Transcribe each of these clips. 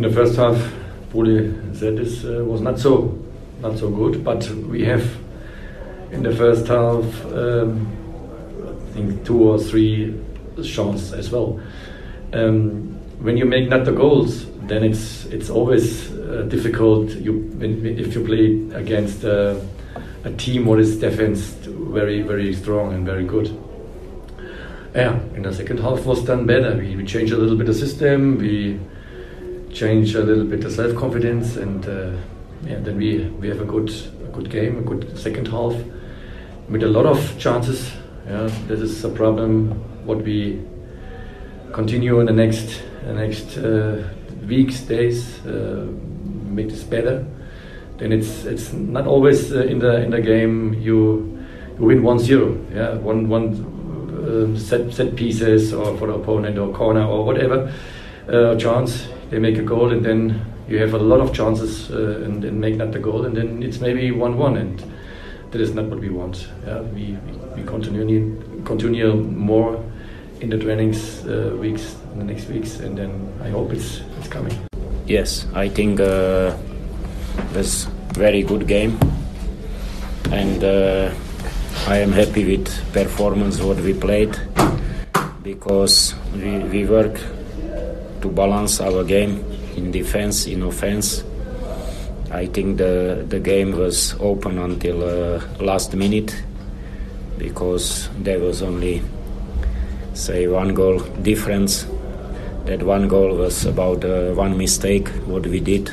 in the first half, Puli said this uh, was not so not so good, but we have in the first half um, I think two or three shots as well. Um, when you make not the goals, then it's it's always uh, difficult. You when, if you play against uh, a team what is defense very very strong and very good. Yeah, in the second half was done better. We, we changed a little bit the system. We changed a little bit the self confidence, and uh, yeah, then we we have a good a good game, a good second half with a lot of chances. Yeah, this is a problem. What we continue in the next the next uh, weeks, days, uh, make this better. Then it's it's not always uh, in the in the game you you win 1-0. Yeah, one one um, set set pieces or for the opponent or corner or whatever uh, chance they make a goal and then you have a lot of chances uh, and, and, make not the goal and then it's maybe 1-1 and that is not what we want. Yeah, we, we, continue continue more in the trainings uh, weeks in the next weeks and then I hope it's it's coming. Yes, I think uh, was very good game and uh, I am happy with performance what we played because we, we work to balance our game in defense in offense. I think the the game was open until uh, last minute because there was only say one goal difference. That one goal was about uh, one mistake what we did.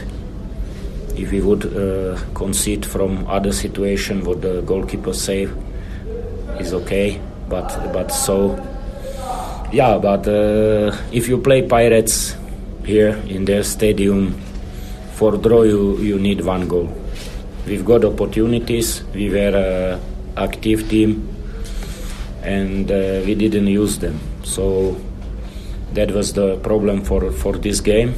If we would uh, concede from other situation what the goalkeeper save is okay but but so yeah but uh, if you play pirates here in their stadium for draw you you need one goal. We've got opportunities. We were a active team and uh, we didn't use them. So that was the problem for for this game